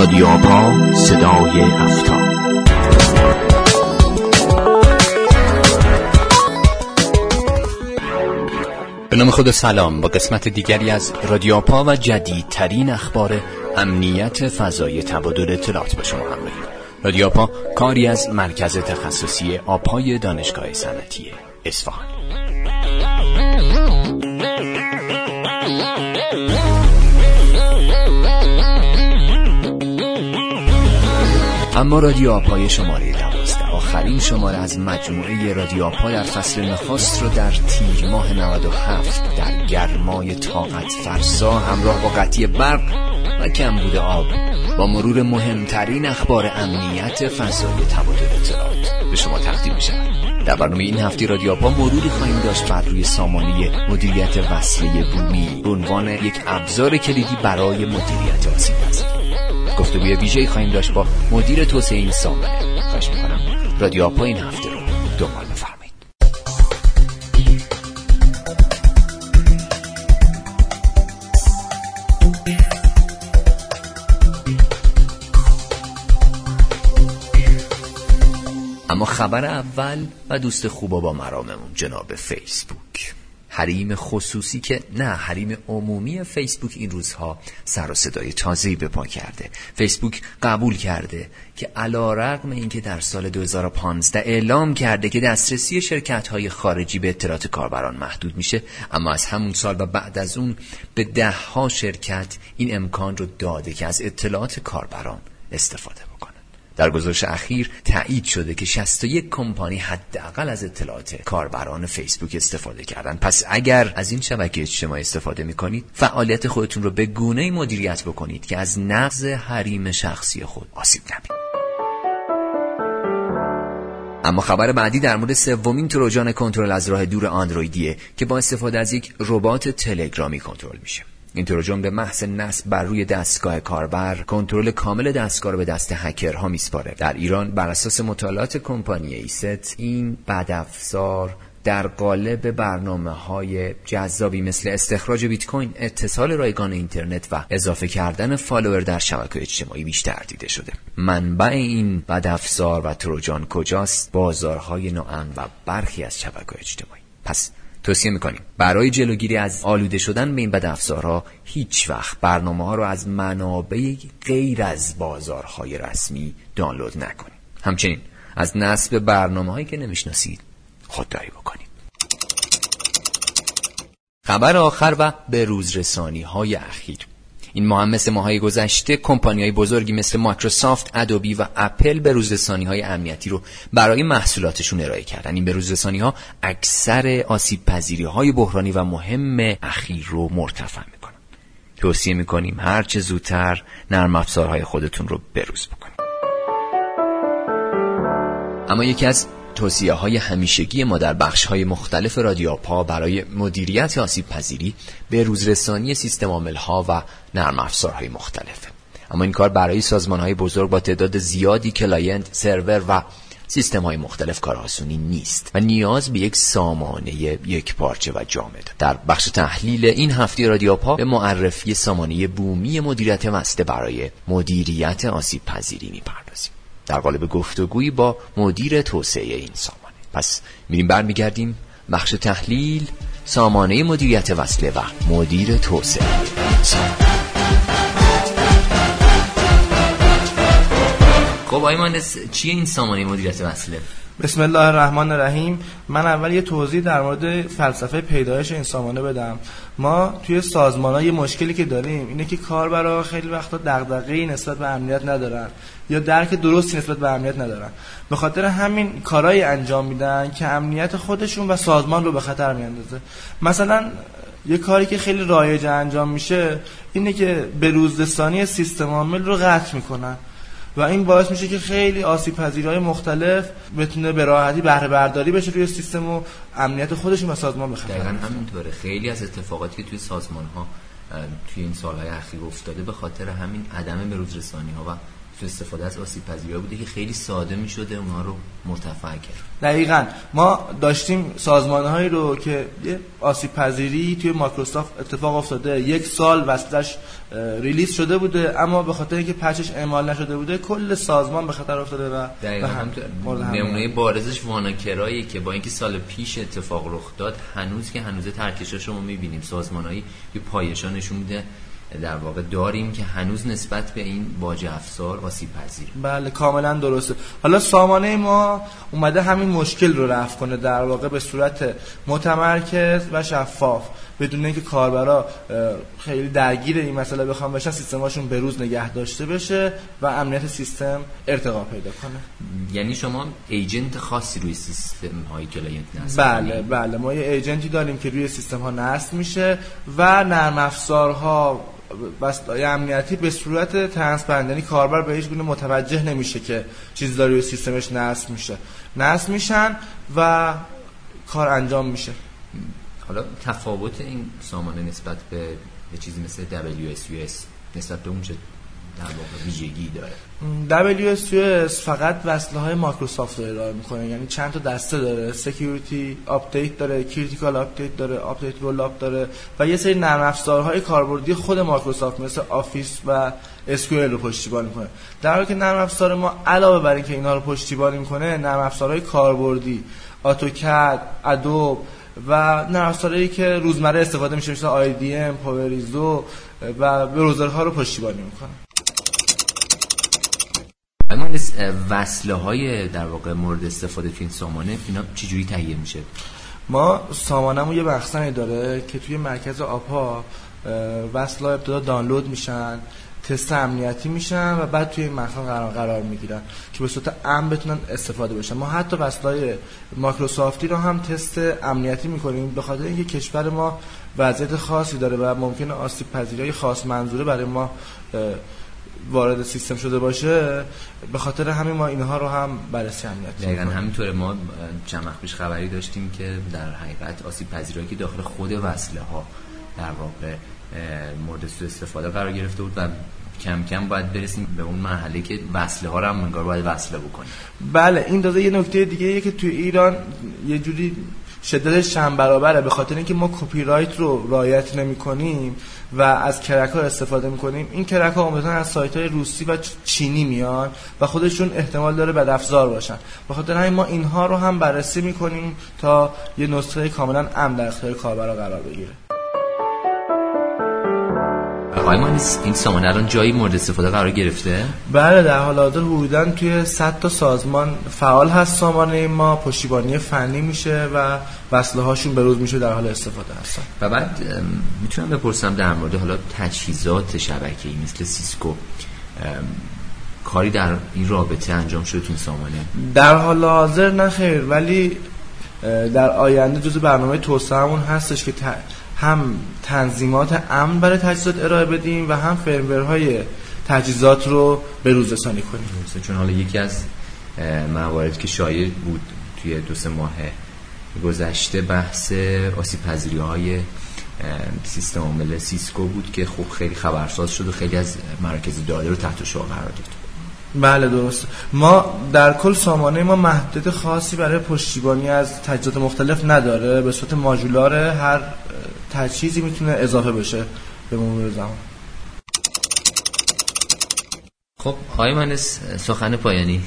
رادیو آپا صدای افتاد به نام خود سلام. با قسمت دیگری از رادیو آپا و جدیدترین اخبار امنیت فضای تبادل اطلاعات به شما همراهیم. رادیو آپا کاری از مرکز تخصصی آپای دانشگاه صنعتی اصفهان. اما رادیو آپای شماره دوازده. آخرین شماره از مجموعه رادیو آپا در فصل نخست رو در تیر ماه 97 در گرمای طاقت فرسا همراه با قطعی برق و کمبود آب با مرور مهمترین اخبار امنیت فضای تبادل اطلاعات. به شما تقدیم می شود در برنامه این هفته رادیو آپا مروری خواهیم داشت بر روی سامانه مدیریت وصله بومی. عنوان یک ابزار کلیدی برای مدیریت آسیب گفتگوی ویژه‌ای خواهیم داشت با مدیر توسعه این سامانه خواهش می‌کنم. رادیو آپا این هفته رو دنبال بفرمایید. اما خبر اول و دوست خوبا با مراممون جناب فیسبوک. حریم خصوصی که نه حریم عمومی فیسبوک این روزها سر و صدای تازه‌ای به پا کرده. فیسبوک قبول کرده که علا رقم اینکه در سال 2015 اعلام کرده که دسترسی شرکت های خارجی به اطلاعات کاربران محدود میشه اما از همون سال و بعد از اون به ده ها شرکت این امکان رو داده که از اطلاعات کاربران استفاده در گزارش اخیر تایید شده که 61 کمپانی حداقل از اطلاعات کاربران فیسبوک استفاده کردن پس اگر از این شبکه اجتماعی استفاده می کنید فعالیت خودتون رو به گونه مدیریت بکنید که از نقض حریم شخصی خود آسیب نبینید. اما خبر بعدی در مورد سومین تروجان کنترل از راه دور اندرویدیه که با استفاده از یک ربات تلگرامی کنترل میشه. این تروجان به محض نصب بر روی دستگاه کاربر کنترل کامل دستگاه رو به دست هکرها میسپاره. در ایران بر اساس مطالعات کمپانی ESET این بدافزار در قالب برنامه های جذابی مثل استخراج بیت کوین اتصال رایگان اینترنت و اضافه کردن فالوور در شبکه اجتماعی بیشتر دیده شده. منبع این بدافزار و تروجان کجاست؟ بازارهای نامعتبر و برخی از شبکه اجتماعی. پس توصیه می‌کنیم. برای جلوگیری از آلوده شدن به این بد افزارها هیچ وقت برنامه ها رو از منابع غیر از بازارهای رسمی دانلود نکنید همچنین از نصب برنامه هایی که نمی‌شناسید خودداری بکنید خبر آخر و به روزرسانی های اخیر. این ماه مثل ماهای گذشته کمپانی های بزرگی مثل مایکروسافت، ادوبی و اپل به های امنیتی رو برای محصولاتشون ارائه کردن. این به ها اکثر آسیب پذیری های بحرانی و مهم اخیر رو مرتفع می‌کنن. توصیه می‌کنیم هر چه زودتر نرم افزارهای خودتون رو بروز بکنید اما یکی از توصیه های همیشگی ما در بخش های مختلف رادیوپا برای مدیریت آسیب پذیری به روزرسانی سیستم عامل ها و نرم افزارهای مختلفه اما این کار برای سازمان های بزرگ با تعداد زیادی کلاینت سرور و سیستم های مختلف کار آسونی نیست و نیاز به یک سامانه یک پارچه و جامعه. در بخش تحلیل این هفته رادیو آپا به معرفی سامانه بومی مدیریت وصله برای مدیریت آسیب پذیری می‌پردازیم. در قالب گفتگویی با مدیر توسعه این سامانه. پس میریم برمیگردیم بخش تحلیل سامانه مدیریت وصله و مدیر توسعه. خب آقای چیه این سامانه مدیریت وصله بسم الله الرحمن الرحیم. من اول یه توضیح در مورد فلسفه پیدایش این سامانه بدم. ما توی سازمان یه مشکلی که داریم اینه که کاربرا خیلی وقتا دغدغه‌ای نسبت به امنیت ندارن یا درک درستی نسبت به امنیت ندارن. به خاطر همین کارهای انجام میدن که امنیت خودشون و سازمان رو به خطر میاندازه. مثلا یه کاری که خیلی رایج انجام میشه اینه که به روزرسانی سیستم عامل رو قطع می‌کنن. و این باعث میشه که خیلی آسیب پذیرهای مختلف بتونه به راحتی بهره برداری بشه روی سیستم و امنیت خودشون و سازمان بخره. دقیقا همینطوره. خیلی از اتفاقاتی که توی سازمان ها توی این سالهای اخیر افتاده به خاطر همین عدم به روزرسانی ها و تو استفاده از آسیب پذیری بوده که خیلی ساده می شده اونها رو مرتفع کرد. دقیقا. ما داشتیم سازمان هایی رو که یه آسیب پذیری توی مایکروسافت اتفاق افتاده. یک سال وصلش release شده بوده اما به خاطر اینکه patch ش اعمال نشده بوده کل سازمان به خطر افتاده و دقیقا. هم نمونه بارزش WannaCry یی که با اینکه سال پیش اتفاق رخ داد هنوز که هنوز ترکشش رو می‌بینیم. سازمانهایی یه پایشانشون میده. در واقع داریم که هنوز نسبت به این باج افزار آسیب پذیر. بله کاملا درسته. حالا سامانه ما اومده همین مشکل رو رفع کنه در واقع به صورت متمرکز و شفاف بدون اینکه کاربرا خیلی درگیر این مسئله بخوام بشن سیستماشون به روز نگه داشته بشه و امنیت سیستم ارتقا پیدا کنه. یعنی شما agent خاصی روی سیستم های کلاینت نصب بله بله. ما یه agent ی داریم که روی سیستم ها نصب میشه و نرم افزارها وسایل امنیتی به صورت transparent کاربر به هیچ گونه متوجه نمیشه که چیز داره روی سیستمش نصب میشه. نصب میشن و کار انجام میشه. حالا تفاوت این سامانه نسبت به چیزی مثل WSUS نسبت به اون در واقع ویژگی داره. WSUS فقط وصله های مایکروسافت رو ارائه می‌کنه. یعنی چند تا دسته داره. security update داره critical update داره update roll up داره و یه سری نرم افزارهای کاربردی خود مایکروسافت مثل آفیس و SQL رو پشتیبانی می‌کنه. در حالی که نرم افزار ما علاوه بر اینکه اینها رو پشتیبانی می‌کنه نرم افزارهای کاربردی اتوکد Adobe و نرم که روزمره استفاده میشه مثل ام پلیرها و browser ها رو پشتیبانی می‌کنه. اما وصله های در واقع مورد استفاده تو این سامانه اینا چجوری تهیه میشه؟ ما سامانمون یه بخشنی داره که توی مرکز آپا وصله ابتدا دانلود میشن تست امنیتی میشن و بعد توی این مکان قرار, قرار می‌گیرن که به صورت امن بتونن استفاده بشن. ما حتی وصلای مایکروسافتی رو هم تست امنیتی می‌کنیم به خاطر اینکه کشور ما وضعیت خاصی داره و ممکنه آسیب پذیری خاص منظوره برای ما وارد سیستم شده باشه به خاطر همین ما اینها رو هم بررسی امنیتی دقیقا همینطوره. ما چند پیش خبری داشتیم که در حقیقت آسیب پذیرایی که داخل خود وصله ها در واقع مورد سوء استفاده قرار گرفته بود و کم کم باید برسیم به اون مرحله که وصله ها رو هم انگار باید وصله بکنیم. بله این داده یه نکته دیگه که توی ایران یه جوری شدتش چند برابره. به خاطر اینکه ما کپی رایت رو رعایت نمی کنیم و از کرک ها استفاده می کنیم این کرک ها عمدتا از سایت های روسی و چینی میان و خودشون احتمال داره بد افزار باشن. به خاطر همین ما اینها رو هم بررسی می کنیم تا یه نسخه کاملا امن در اختیار کاربرا قرار بگیره. آقای این سامانه الان جایی مورد استفاده قرار گرفته؟ بله در حال حاضر حدودا توی 100 تا سازمان فعال هست سامانه ما پشتیبانی فنی میشه و وصله هاشون به روز میشه در حال استفاده هستن. و بعد می‌تونم بپرسم در مورد حالا تجهیزات شبکه‌ای مثل سیسکو کاری در این رابطه انجام شده تو سامانه؟ در حال حاضر نه خیر ولی در آینده جزو برنامه توسعهمون هستش که هم تنظیمات امن برای تجهیزات ارائه بدیم و هم فرمورهای تجهیزات رو به روز رسانی کنیم. چون حالا یکی از موارد که شایع بود توی دو سه ماه گذشته بحث آسیب پذیری های سیستم عامل سیسکو بود که خوب خیلی خبرساز شد و خیلی از مرکز داده رو تحت شعار قرار گرفت بله درست. ما در کل سامانه ما محدود خاصی برای پشتیبانی از تجهیزات مختلف نداره. به صورت ماژولار هر تجهیزی می‌تونه اضافه بشه به مرور زمان. خب های من سخن پایانی.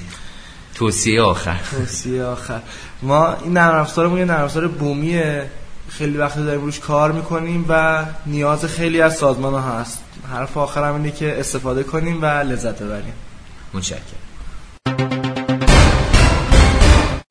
توصیه آخر. توصیه آخر. ما این نرم افزارمون یه نرم افزار بومیه. خیلی وقت داریم روش کار می‌کنیم و نیاز خیلی از سازمان ها هست. حرف آخرم اینه که استفاده کنیم و لذت ببریم. متشکرم.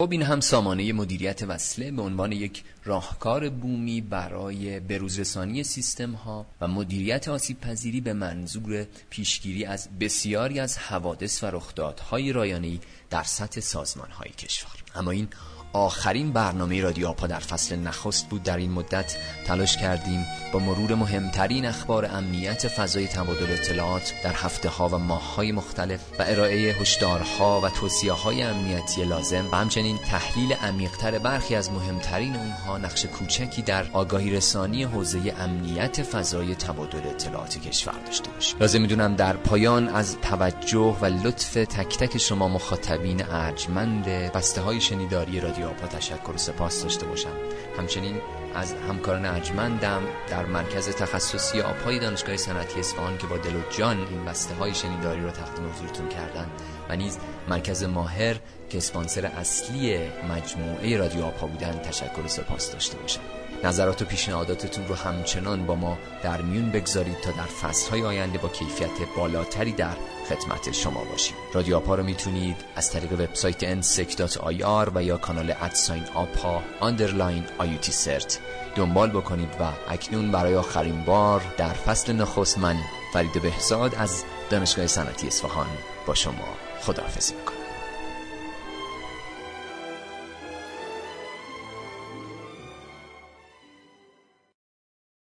خب این هم سامانه مدیریت وصله به عنوان یک راهکار بومی برای بروزرسانی سیستم ها و مدیریت آسیب پذیری به منظور پیشگیری از بسیاری از حوادث و رخدادهای رایانه‌ای در سطح سازمان های کشور. اما این آخرین برنامه رادیو آپا در فصل نخست بود. در این مدت تلاش کردیم با مرور مهمترین اخبار امنیت فضای تبادل اطلاعات در هفته ها و ماه های مختلف و ارائه هشدارها و توصیه های امنیتی لازم و همچنین تحلیل عمیقتر برخی از مهمترین اونها نقش کوچکی در آگاهی رسانی حوزه امنیت فضای تبادل اطلاعات کشور داشته باشیم. لازم می‌دونم در پایان از توجه و لطف تک تک شما مخاطبین ارجمند بسته های شنیداری رادیو آپا تشکر و سپاس داشته باشم. همچنین از همکاران ارجمندم در مرکز تخصصی آپای دانشگاه صنعتی اصفهان که با دل و جان این بسته های شنیداری رو تقدیم حضورتون کردن و نیز مرکز ماهر که اسپانسر اصلی مجموعه رادیو آپا بودن تشکر و سپاس داشته باشم. نظرات و پیشنهاداتتون رو همچنان با ما در میون بگذارید تا در فصلهای آینده با کیفیت بالاتری در خدمت شما باشیم. رادیو آپا رو می‌تونید از طریق وبسایت nsec.ir و یا کانال at sign آپا underline IUT CERT دنبال بکنید و اکنون برای آخرین بار در فصل نخست من فرید بهزاد از دانشگاه صنعتی اصفهان با شما خداحافظی می‌کنم.